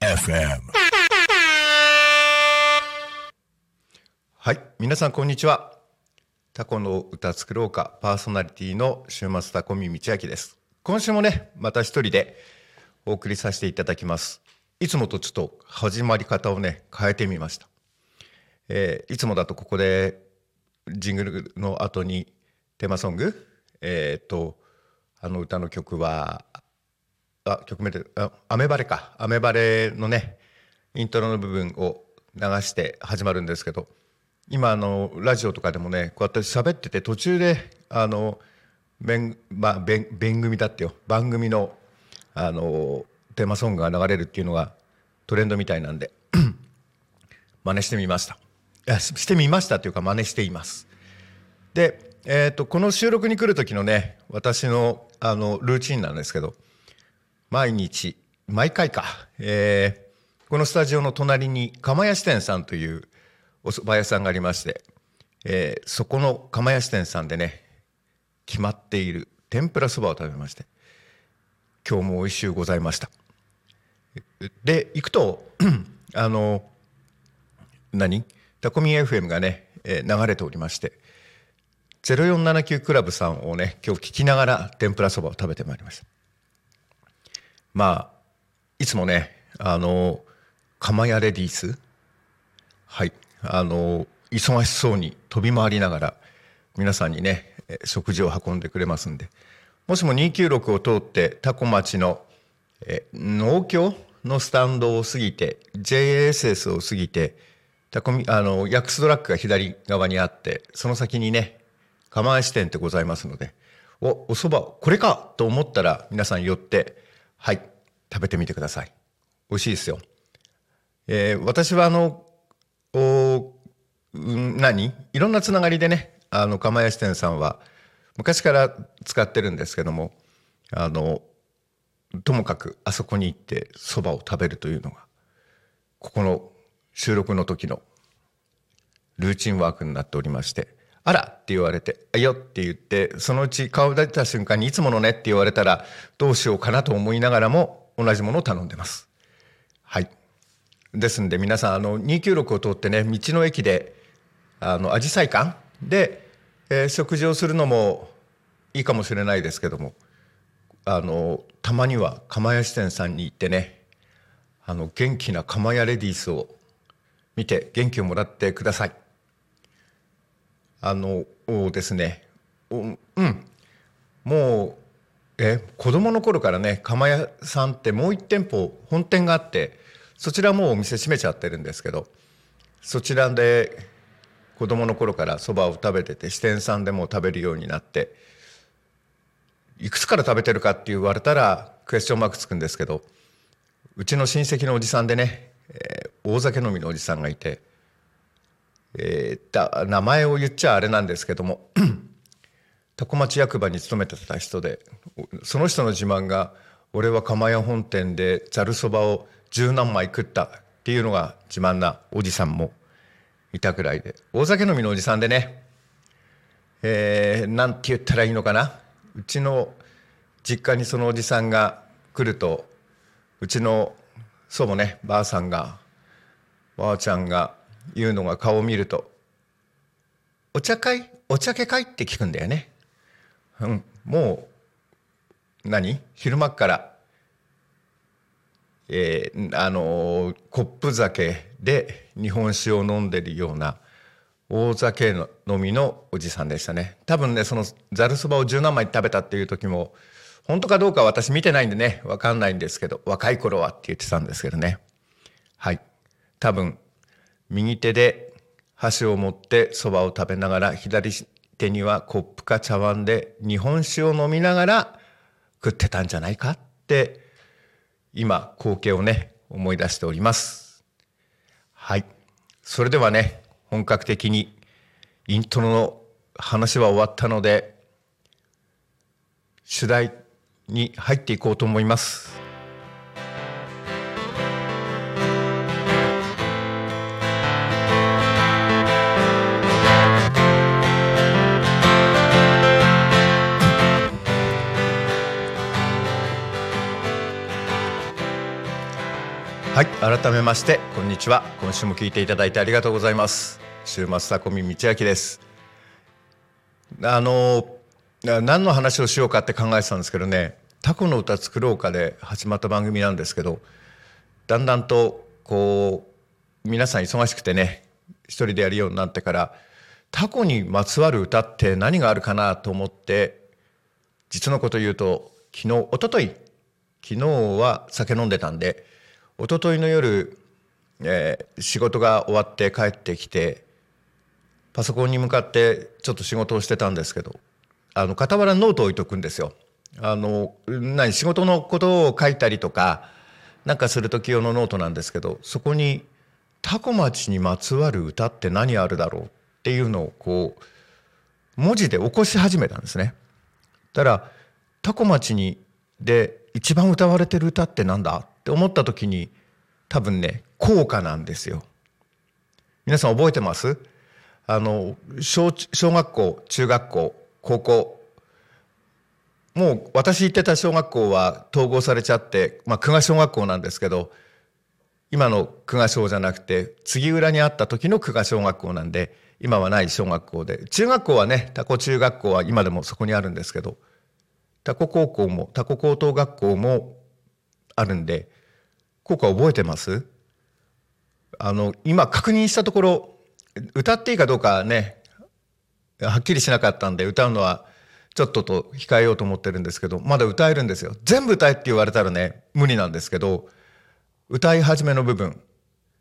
FM はい、皆さんこんにちは。タコの歌作ろうかパーソナリティの週末タコミ道明です。今週もね、また一人でお送りさせていただきます。いつもとちょっと始まり方をね、変えてみました。えーいつもだとここでジングルの後にテーマソング、えっ、と、あの歌の曲は、あ、曲名で、あ、アメバレか。アメバレのね、イントロの部分を流して始まるんですけど、今あのラジオとかでもねこうやって喋ってて途中であの弁まあ弁弁組だってよ。番組のあのテーマソングが流れるっていうのがトレンドみたいなんで 真似してみました。してみましたっていうか真似しています。で、えー、とこの収録に来る時のね私のあのルーチンなんですけど毎日毎回か、えーこのスタジオの隣に釜屋支店さんというお蕎麦屋さんがありまして、えーそこの釜屋支店さんでね決まっている天ぷらそばを食べまして今日も美味しゅうございました。で行くと あの何？タコミン FM がね、えー流れておりまして0479クラブさんをね今日聞きながら天ぷらそばを食べてまいりました。まあいつもねあの釜屋レディースはいあの忙しそうに飛び回りながら皆さんにね食事を運んでくれますんでもしも296を通ってタコ町のえ農協のスタンドを過ぎて JSS を過ぎてタコミあのヤックスドラッグが左側にあってその先にね釜石店ってございますのでおお蕎麦これかと思ったら皆さん寄ってはい食べてみてください。美味しいですよ。えー私はあのおうん何？いろんなつながりでねあの釜屋支店さんは昔から使ってるんですけどもあのともかくあそこに行ってそばを食べるというのがここの収録の時のルーチンワークになっておりまして「あら!」って言われて「あよ」って言ってそのうち顔出た瞬間に「いつものね」って言われたらどうしようかなと思いながらも同じものを頼んでます。はいですんで皆さんあの296を通ってね道の駅であの紫陽花館で、えー食事をするのもいいかもしれないですけどもあのたまには釜屋支店さんに行ってねあの元気な釜屋レディースを見て元気をもらってください。あのですねうんもうえ子供の頃からね釜屋さんってもう一店舗本店があってそちらもうお店閉めちゃってるんですけどそちらで子供の頃からそばを食べてて支店さんでも食べるようになっていくつから食べてるかって言われたらクエスチョンマークつくんですけどうちの親戚のおじさんでね、大酒飲みのおじさんがいて、えーだ名前を言っちゃあれなんですけども多古町役場に勤めてた人でその人の自慢が「俺は釜屋本店でざるそばを十何枚食った」っていうのが自慢なおじさんもいたくらいで大酒飲みのおじさんでねえーなんて言ったらいいのかな。うちの実家にそのおじさんが来るとうちの祖母ねばあさんがばあちゃんが言うのが顔を見ると「お茶会？お茶け会?」って聞くんだよね。うん、もう何？昼間から、えーあのーコップ酒で日本酒を飲んでるような大酒の飲みのおじさんでしたね。多分ねそのざるそばを十何枚食べたっていう時も本当かどうか私見てないんでね分かんないんですけど若い頃はって言ってたんですけどね。はい。多分右手で箸を持ってそばを食べながら左手にはコップか茶碗で日本酒を飲みながら食ってたんじゃないかって今光景をね思い出しております。はい。それではね本格的にイントロの話は終わったので主題に入っていこうと思います。はい改めましてこんにちは。今週も聞いていただいてありがとうございます。週末タコミ道明です。あの何の話をしようかって考えてたんですけどねタコの歌作ろうかで始まった番組なんですけどだんだんとこう皆さん忙しくてね一人でやるようになってからタコにまつわる歌って何があるかなと思って実のこと言うと昨日一昨日昨日は酒飲んでたんで一昨日の夜、えー、仕事が終わって帰ってきてパソコンに向かってちょっと仕事をしてたんですけどあの傍らノートを置いとくんですよ。あの何仕事のことを書いたりとかなんかする時用のノートなんですけどそこに「多古町にまつわる歌って何あるだろう?」っていうのをこう文字で起こし始めたんですね。だからタコ町にで一番歌われてる歌ってなんだって思った時に多分ね校歌なんですよ。皆さん覚えてます？あの小小学校中学校高校。もう私行ってた小学校は統合されちゃって、まあ、久我小学校なんですけど今の久我小じゃなくて次浦にあった時の久我小学校なんで今はない小学校で。中学校はね多古中学校は今でもそこにあるんですけど多古高校も多古高等学校もあるんで校歌覚えてます？あの今確認したところ歌っていいかどうかねはっきりしなかったんで歌うのはちょっとと控えようと思ってるんですけどまだ歌えるんですよ。全部歌えって言われたらね無理なんですけど歌い始めの部分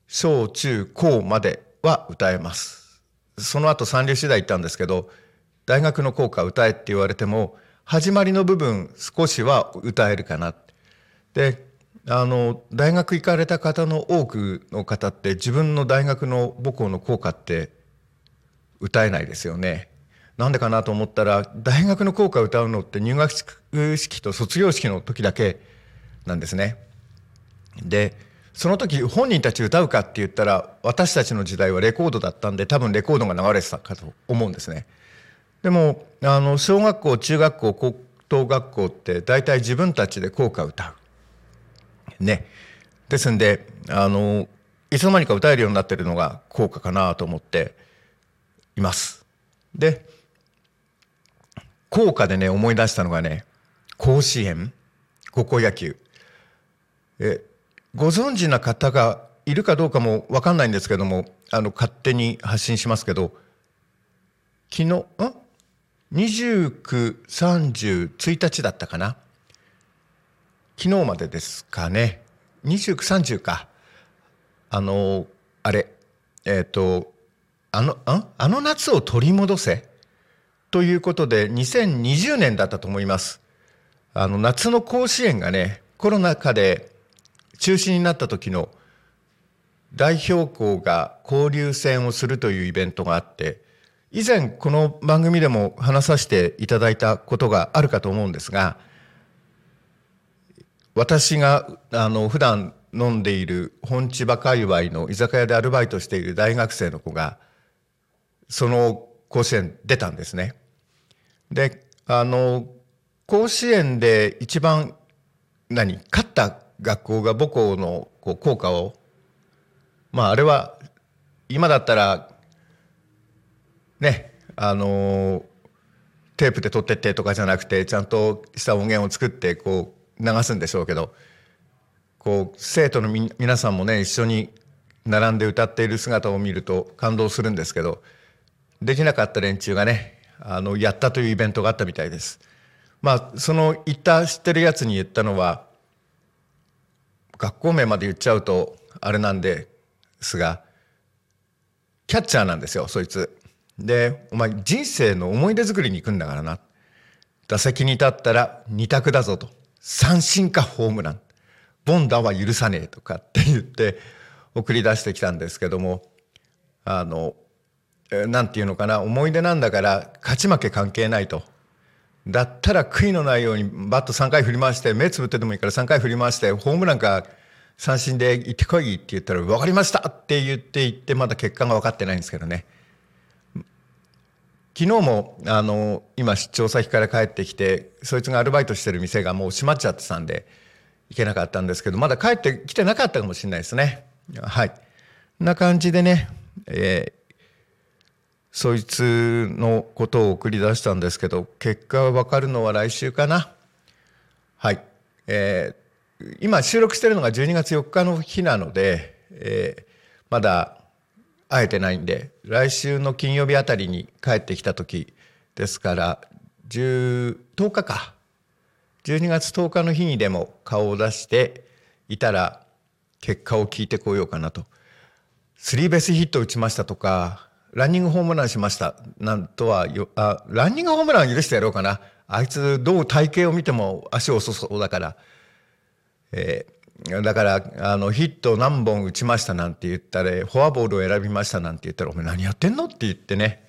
小中高までは歌えます。その後三流次第行ったんですけど大学の校歌歌えって言われても始まりの部分少しは歌えるかな。であの大学行かれた方の多くの方って自分の大学の母校の校歌って歌えないですよね。なんでかなと思ったら大学の校歌歌うのって入学式と卒業式の時だけなんですね。でその時本人たち歌うかって言ったら私たちの時代はレコードだったんで多分レコードが流れてたかと思うんですね。でもあの小学校中学校高等学校って大体自分たちで校歌歌う。ね。ですんであのいつの間にか歌えるようになってるのが校歌かなと思っています。で校歌でね思い出したのがね甲子園高校野球えご存知な方がいるかどうかも分かんないんですけどもあの勝手に発信しますけど昨日ん？29、30、1日だったかな。昨日までですかね。29、30か。あの、あれ、えっ、ー、と、あの、ああの夏を取り戻せ？ということで、2020年だったと思います。あの、夏の甲子園がね、コロナ禍で中止になった時の代表校が交流戦をするというイベントがあって、以前この番組でも話させていただいたことがあるかと思うんですが私があの普段飲んでいる本千葉界隈の居酒屋でアルバイトしている大学生の子がその甲子園出たんですね。であの甲子園で一番何勝った学校が母校のこう校歌をまああれは今だったらねあのテープで撮ってってとかじゃなくてちゃんとした音源を作ってこう流すんでしょうけどこう生徒のみ皆さんもね一緒に並んで歌っている姿を見ると感動するんですけどできなかった連中がねあのやったというイベントがあったみたいです。まあその言った知ってるやつに言ったのは学校名まで言っちゃうとあれなんですがキャッチャーなんですよそいつ。で、お前人生の思い出作りに行くんだからな。打席に立ったら二択だぞと。三振かホームラン。ボンダは許さねえとかって言って送り出してきたんですけども、あの、なんていうのかな、思い出なんだから勝ち負け関係ないと。だったら悔いのないようにバット3回振り回して、目つぶってでもいいから3回振り回して、ホームランか三振で行ってこいって言ったら、分かりましたって言って言って、まだ結果が分かってないんですけどね。昨日もあの今出張先から帰ってきてそいつがアルバイトしてる店がもう閉まっちゃってたんでいけなかったんですけど、まだ帰ってきてなかったかもしれないですね。はい。な感じでね、えーそいつのことを送り出したんですけど、結果が分かるのは来週かな。はい。えー今収録してるのが12月4日の日なので、えーまだ会えてないんで、来週の金曜日あたりに帰ってきた時ですから、10 10日か。12月10日の日にでも顔を出していたら、結果を聞いてこようかなと。スリーベースヒット打ちましたとか、ランニングホームランしましたなんとはよ、あ、ランニングホームラン許してやろうかな。あいつどう体型を見ても足遅そうだから。えーだから、あの、ヒット何本打ちましたなんて言ったら、フォアボールを選びましたなんて言ったら、お前何やってんのって言ってね、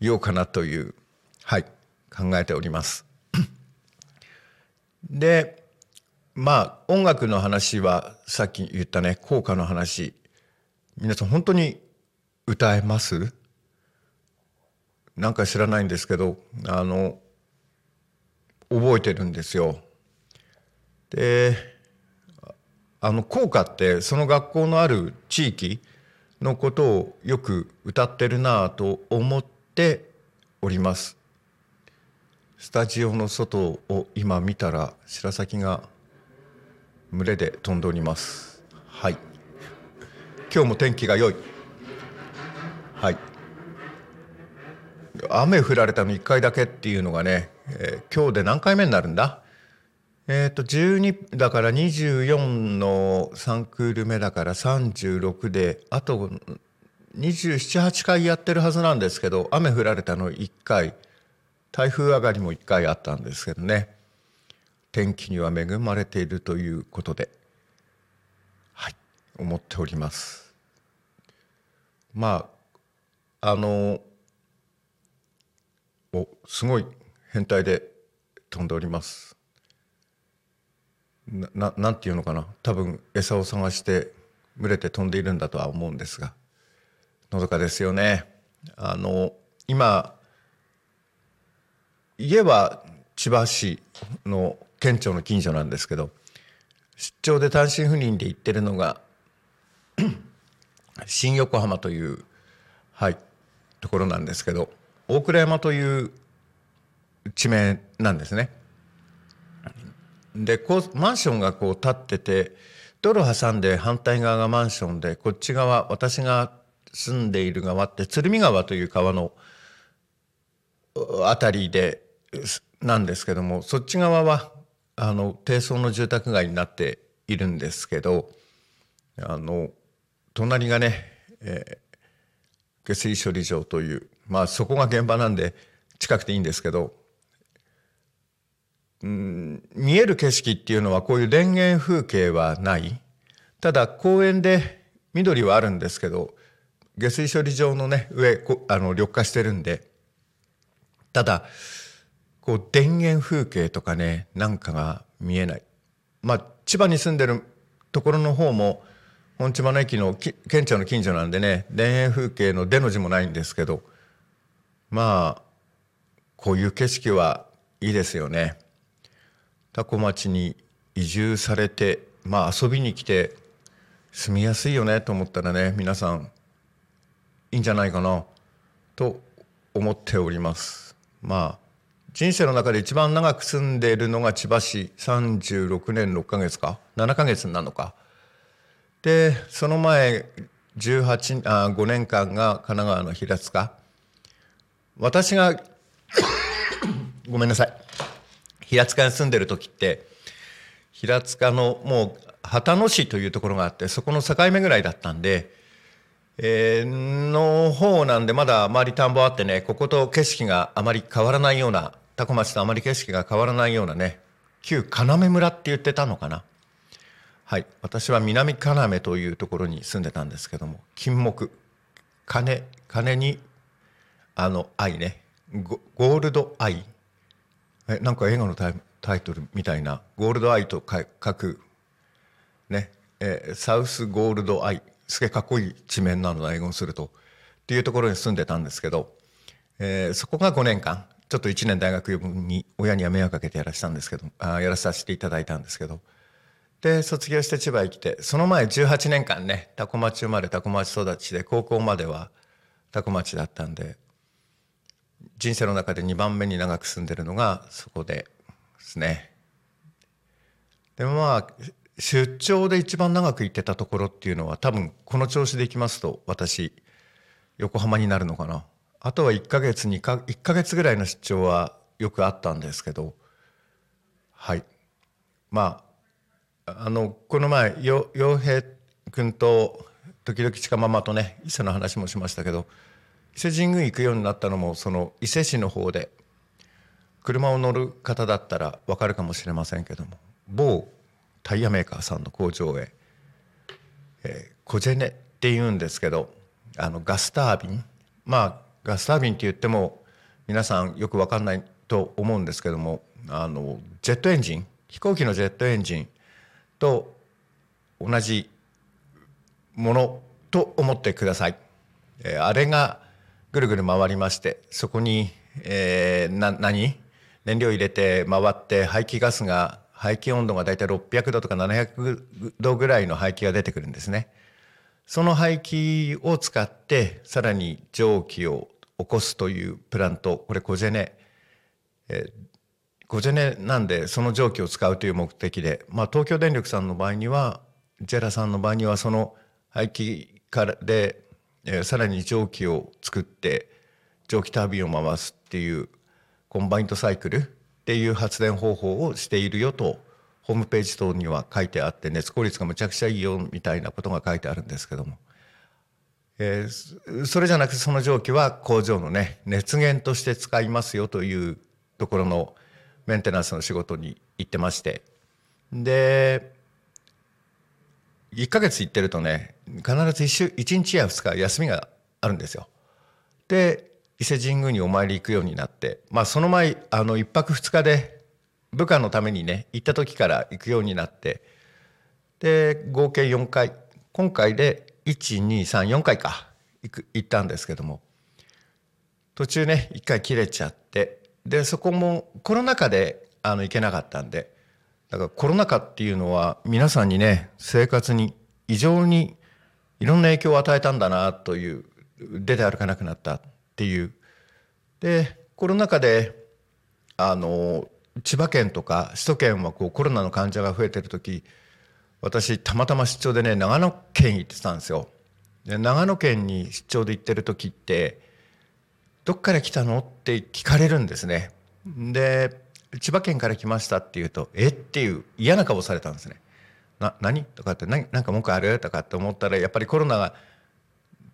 言おうかなという、はい、考えております。で、まあ、音楽の話は、さっき言ったね、効果の話、皆さん本当に歌えます？なんか知らないんですけど、あの、覚えてるんですよ。で、あの校歌ってその学校のある地域のことをよく歌ってるなぁと思っております。スタジオの外を今見たら白崎が群れで飛んでおります。はい。今日も天気が良い。はい。雨降られたの1回だけっていうのがね、えー今日で何回目になるんだ？えっ、と12だから24の3クール目だから36であと278回やってるはずなんですけど雨降られたの1回。台風上がりも1回あったんですけどね。天気には恵まれているということで。はい。思っております。まああのおすごい変態で飛んでおります。ななんていうのかな。多分餌を探して群れて飛んでいるんだとは思うんですが。のどかですよね。あの今家は千葉市の県庁の近所なんですけど出張で単身赴任で行ってるのが 新横浜というはいところなんですけど大倉山という地名なんですね。でこうマンションがこう建ってて道路挟んで反対側がマンションでこっち側私が住んでいる側って鶴見川という川のうあたりでなんですけどもそっち側はあの低層の住宅街になっているんですけどあの隣がね、えー下水処理場というまあそこが現場なんで近くていいんですけど見える景色っていうのはこういう田園風景はない。ただ公園で緑はあるんですけど下水処理場のね上あの緑化してるんで。ただこう田園風景とかねなんかが見えない。まあ千葉に住んでるところの方も本千葉の駅の県庁の近所なんでね田園風景の「出」の字もないんですけどまあこういう景色はいいですよね。多古町に移住されてまあ遊びに来て住みやすいよねと思ったらね皆さんいいんじゃないかなと思っております。まあ人生の中で一番長く住んでいるのが千葉市36年6ヶ月か7ヶ月なのか。でその前18あ5年間が神奈川の平塚。私がごめんなさい。平塚に住んでる時って平塚のもう旗野市というところがあってそこの境目ぐらいだったんで、えーの方なんでまだ周り田んぼあってねここと景色があまり変わらないような多古町とあまり景色が変わらないようなね旧要村って言ってたのかな。はい。私は南要というところに住んでたんですけども金木金金にあの愛ね。ゴールドアイ。えなんか映画のタイタイトルみたいな「ゴールドアイ」と書くね、えーサウスゴールドアイすげえかっこいい地名なの英語にするとっていうところに住んでたんですけど、えーそこが5年間ちょっと1年大学に親には迷惑かけてやらせたんですけどあやらさせていただいたんですけどで卒業して千葉へ来てその前18年間ね多古町生まれ多古町育ちで高校までは多古町だったんで人生の中で2番目に長く住んでるのがそこでですね。でもまあ出張で一番長く行ってたところっていうのは多分この調子でいきますと私横浜になるのかな。あとは1ヶ月2か1ヶ月ぐらいの出張はよくあったんですけどはい。まああのこの前よ陽平君と時々近ママとね伊勢の話もしましたけど伊勢神宮行くようになったのもその伊勢市の方で車を乗る方だったら分かるかもしれませんけども某タイヤメーカーさんの工場へ、えー、コジェネっていうんですけどあのガスタービンまあガスタービンって言っても皆さんよく分かんないと思うんですけどもあのジェットエンジン飛行機のジェットエンジンと同じものと思ってください。えー、あれがぐるぐる回りましてそこに、えー、な何？燃料入れて回って排気ガスが排気温度が大体600度とか700度ぐらいの排気が出てくるんですね。その排気を使ってさらに蒸気を起こすというプラントこれコジェネ、えー、コジェネなんでその蒸気を使うという目的で、まあ、東京電力さんの場合にはジェラさんの場合にはその排気からで、えー、さらに蒸気を作って蒸気タービンを回すっていうコンバインドサイクルっていう発電方法をしているよとホームページ等には書いてあって熱効率がむちゃくちゃいいよみたいなことが書いてあるんですけども、えー、それじゃなくてその蒸気は工場のね熱源として使いますよというところのメンテナンスの仕事に行ってまして。で1ヶ月行ってるとね必ず 1, 週1日や2日休みがあるんですよ。で伊勢神宮にお参り行くようになってまあその前あの1泊2日で部下のためにね行った時から行くようになってで合計4回今回で1234回か行く行ったんですけども途中ね1回切れちゃってでそこもコロナ禍であの行けなかったんでだからコロナ禍っていうのは皆さんにね生活に異常にいろんな影響を与えたんだなという出て歩かなくなったっていうでコロナ禍であの千葉県とか首都圏はこうコロナの患者が増えてる時私たまたま出張でね長野県行ってたんですよ。で長野県に出張で行ってる時って「どっから来たの?」って聞かれるんですね。で千葉県から来ましたって言うと「え？っ?」ていう嫌な顔されたんですね。な何？とかって何？なんか文句ある？とかって思ったらやっぱりコロナが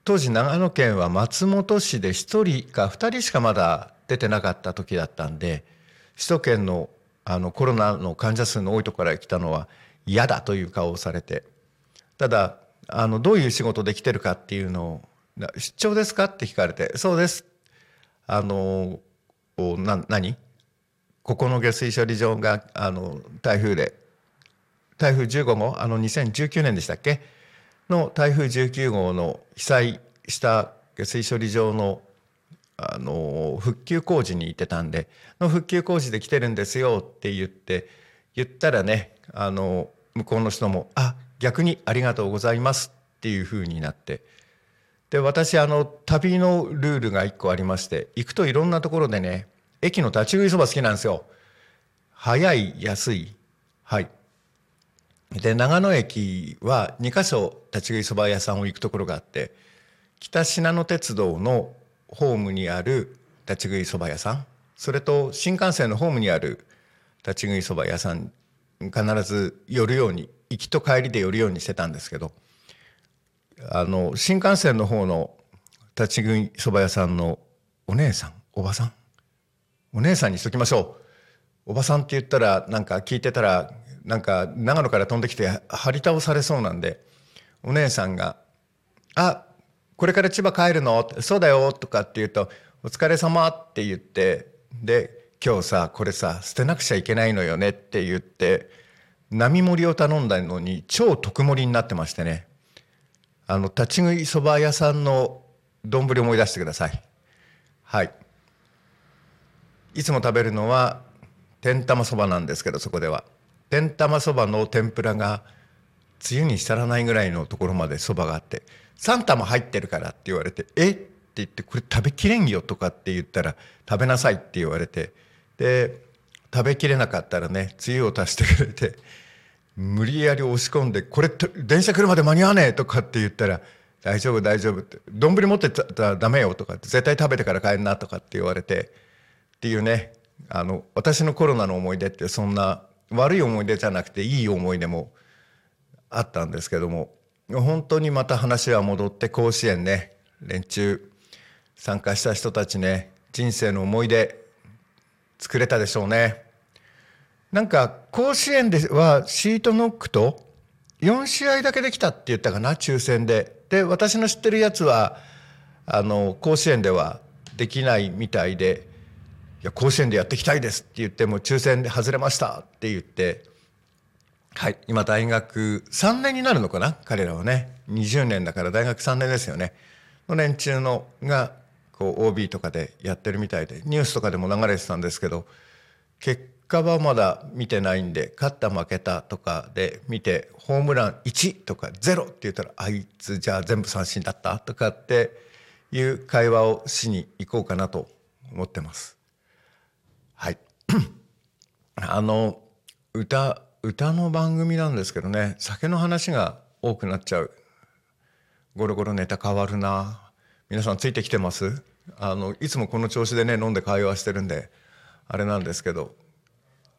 当時長野県は松本市で1人か2人しかまだ出てなかった時だったんで首都圏のあのコロナの患者数の多いところから来たのは嫌だという顔をされてただあのどういう仕事で来てるかっていうのを「出張ですか?」って聞かれて「そうです」あのな何？ここの下水処理場があの台風で台風15号あの2019年でしたっけ？の台風19号の被災した下水処理場のあの復旧工事に行ってたんでの復旧工事で来てるんですよって言って言ったらねあの向こうの人も「あ逆にありがとうございます」っていうふうになって。で私あの旅のルールが1個ありまして行くといろんなところでね駅の立ち食いそば好きなんですよ。早い安いはいで長野駅は2か所立ち食いそば屋さんを行くところがあって北信濃鉄道のホームにある立ち食いそば屋さんそれと新幹線のホームにある立ち食いそば屋さん必ず寄るように行きと帰りで寄るようにしてたんですけどあの新幹線の方の立ち食いそば屋さんのお姉さんおばさんお姉さんにしときましょう。おばさんって言ったらなんか聞いてたらなんか長野から飛んできて張り倒されそうなんでお姉さんが「あこれから千葉帰るの?」そうだよ」とかって言うと「お疲れ様って言ってで今日さこれさ捨てなくちゃいけないのよねって言って並盛りを頼んだのに超特盛りになってましてね。あの立ち食いそば屋さんの丼思い出してください。はい。いつも食べるのは天玉そばなんですけどそこでは天玉そばの天ぷらがつゆに浸らないぐらいのところまでそばがあって「3玉入ってるから」って言われて「えっ?」て言って「これ食べきれんよ」とかって言ったら「食べなさい」って言われてで食べきれなかったらねつゆを足してくれて無理やり押し込んで「これ電車来るまで間に合わねえ」とかって言ったら「大丈夫大丈夫」って「丼持ってたらダメよ」とかって「絶対食べてから帰んな」とかって言われてっていうねあの私のコロナの思い出ってそんな悪い思い出じゃなくていい思い出もあったんですけども本当にまた話は戻って甲子園ね連中参加した人たちね人生の思い出作れたでしょうね。なんか甲子園ではシートノックと4試合だけできたって言ったかな抽選で。で私の知ってるやつはあの甲子園ではできないみたいで「いや甲子園でやっていきたいです」って言っても抽選で外れましたって言ってはい今大学3年になるのかな彼らはね20年だから大学3年ですよねの連中のがこう OB とかでやってるみたいでニュースとかでも流れてたんですけど結果はまだ見てないんで勝った負けたとかで見てホームラン1とか0って言ったらあいつじゃあ全部三振だったとかっていう会話をしに行こうかなと思ってます。あの歌歌の番組なんですけどね酒の話が多くなっちゃう。ゴロゴロネタ変わるな。皆さんついてきてます？あのいつもこの調子でね飲んで会話してるんであれなんですけど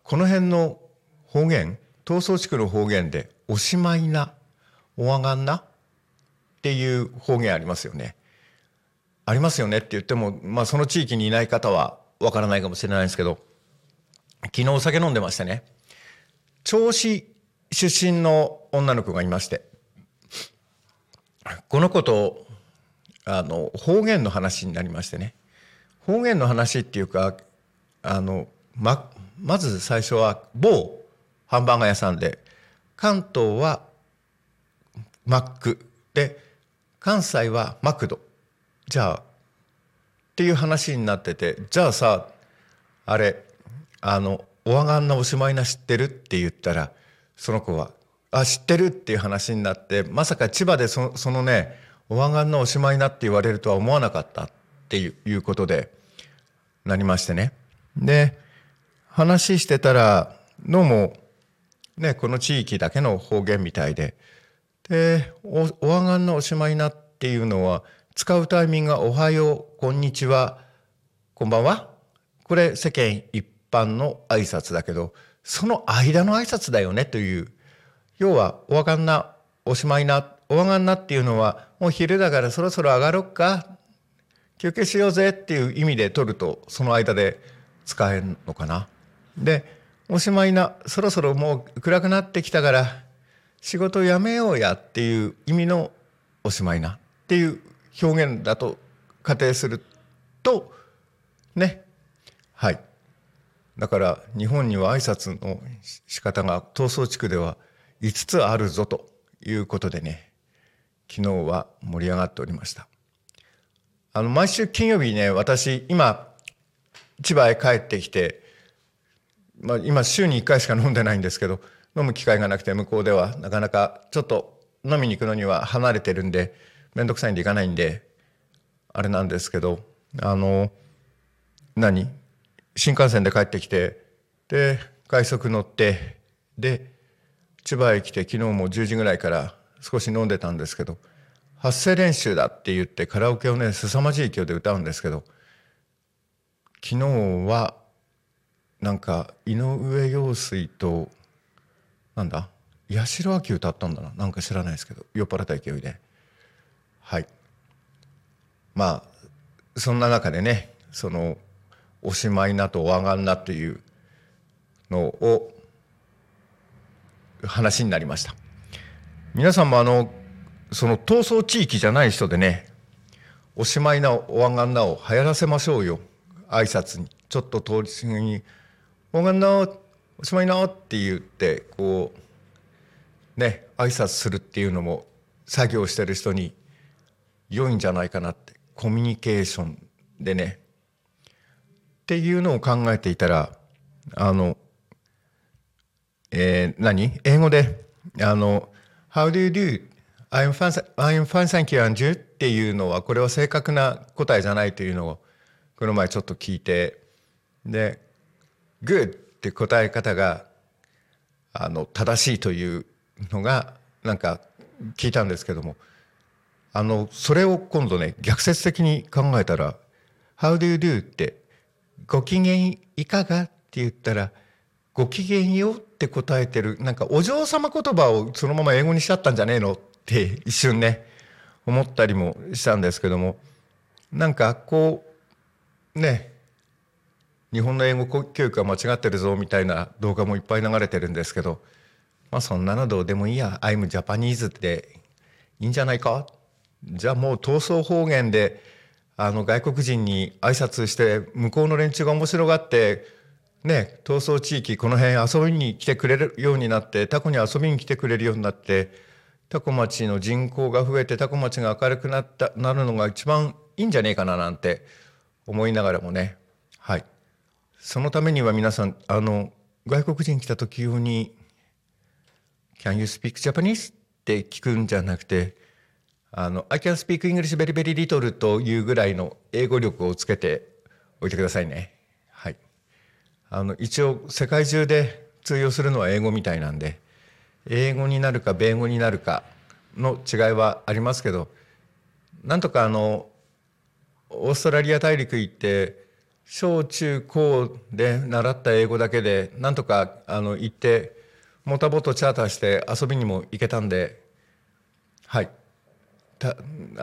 この辺の方言東総地区の方言で「おしまいな」「おわがんな」っていう方言ありますよね。ありますよねって言っても、まあ、その地域にいない方はわからないかもしれないですけど昨日お酒飲んでましてね。銚子出身の女の子がいまして。この子とあの方言の話になりましてね。方言の話っていうかあのままず最初は某ハンバーガー屋さんで関東はマックで関西はマクド。じゃあっていう話になっててじゃあさあれあのおわがんなおしまいな知ってるって言ったらその子は「あ知ってる」っていう話になってまさか千葉でそそのねおわがんのおしまいなって言われるとは思わなかったっていうことでなりましてね。で話してたらどうもねこの地域だけの方言みたいで。でおおわがんのおしまいなっていうのは使うタイミングが「おはよう」「こんにちは」「こんばんは」これ世間一般の挨拶だけどその間の挨拶だよねという要はおわかんなおしまいなおわがんなっていうのはもう昼だからそろそろ上がろっか休憩しようぜっていう意味で取るとその間で使えるのかな。でおしまいなそろそろもう暗くなってきたから仕事辞めようやっていう意味のおしまいなっていう表現だと仮定するとねはいだから日本には挨拶の仕方が闘争地区では5つあるぞということでね昨日は盛り上がっておりました。あの毎週金曜日ね私今千葉へ帰ってきて、まあ、今週に1回しか飲んでないんですけど飲む機会がなくて向こうではなかなかちょっと飲みに行くのには離れてるんで面倒くさいんで行かないんであれなんですけどあの何？新幹線で帰ってきてで快速乗ってで千葉へ来て昨日も10時ぐらいから少し飲んでたんですけど発声練習だって言ってカラオケをね凄まじい勢いで歌うんですけど昨日はなんか井上陽水となんだ八代亜紀歌ったんだななんか知らないですけど酔っ払った勢いで。はい。まあそんな中でねそのおしまいなとお上がんなというのを話になりました。皆さんもあのその闘争地域じゃない人でねおしまいなお上がんなを流行らせましょうよ。挨拶にちょっと通り過ぎに「お上がんなおしまいな」って言ってこうね挨拶するっていうのも作業してる人に良いんじゃないかなって。コミュニケーションでねっていうのを考えていたらあのえー何？英語で、あの、How do you do? I'm fine, I'm fine, thank you, and you? っていうのは、これは正確な答えじゃないというのを、この前ちょっと聞いて、で、good って答え方が、あの、正しいというのが、なんか聞いたんですけども、あの、それを今度ね、逆説的に考えたら、How do you do? って、ご機嫌いかがって言ったら、ご機嫌よって答えてる、なんかお嬢様言葉をそのまま英語にしちゃったんじゃねえのって一瞬ね、思ったりもしたんですけども、なんかこう、ね、日本の英語教育が間違ってるぞみたいな動画もいっぱい流れてるんですけど、まあそんなのどうでもいいや、I'm Japanese っていいんじゃないか？じゃあもう闘争方言で、あの外国人に挨拶して向こうの連中が面白がってね闘争地域この辺遊びに来てくれるようになってタコに遊びに来てくれるようになってタコ町の人口が増えてタコ町が明るくなったなるのが一番いいんじゃねえかななんて思いながらもねはいそのためには皆さんあの外国人来た時用に「Can you speak Japanese?」って聞くんじゃなくてあの、I can speak English very very little というぐらいの英語力をつけておいてくださいね。はい。あの、一応世界中で通用するのは英語みたいなんで、英語になるか米語になるかの違いはありますけど、なんとかあの、オーストラリア大陸行って、小中高で習った英語だけで、なんとかあの行って、モタボートチャーターして遊びにも行けたんで、はい。た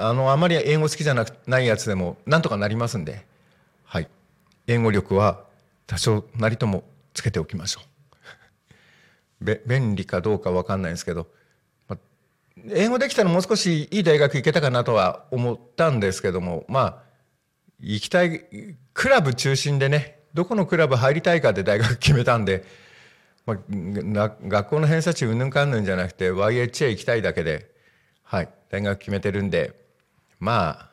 あのあまり英語好きじゃなくないやつでもなんとかなりますんで、はい、英語力は多少なりともつけておきましょう。べ便利かどうかわかんないんですけど、ま、英語できたらもう少しいい大学行けたかなとは思ったんですけどもまあ行きたいクラブ中心でねどこのクラブ入りたいかで大学決めたんで、ま、学校の偏差値うんぬんかんぬんじゃなくて YHA 行きたいだけで。はい、大学決めてるんでまあ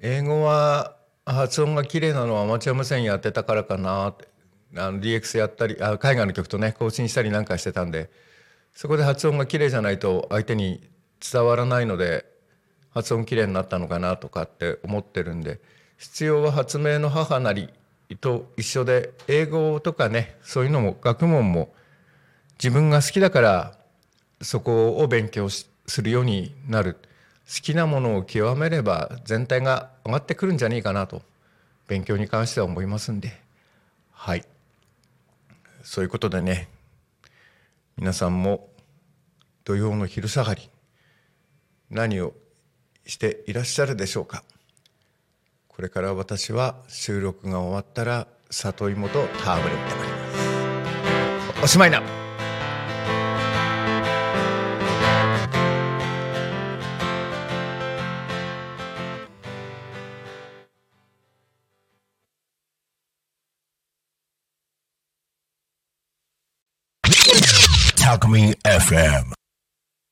英語は発音が綺麗なのはアマチュア無線やってたからかなってあの DX やったりあ海外の曲とね更新したりなんかしてたんでそこで発音が綺麗じゃないと相手に伝わらないので発音綺麗になったのかなとかって思ってるんで必要は発明の母なりと一緒で英語とかねそういうのも学問も自分が好きだからそこを勉強しするようになる。好きなものを極めれば全体が上がってくるんじゃねえかなと勉強に関しては思いますんで。はい。そういうことでね皆さんも土曜の昼下がり何をしていらっしゃるでしょうか。これから私は収録が終わったら里芋とターブレットがあります。おしまいな。Alchemy FM.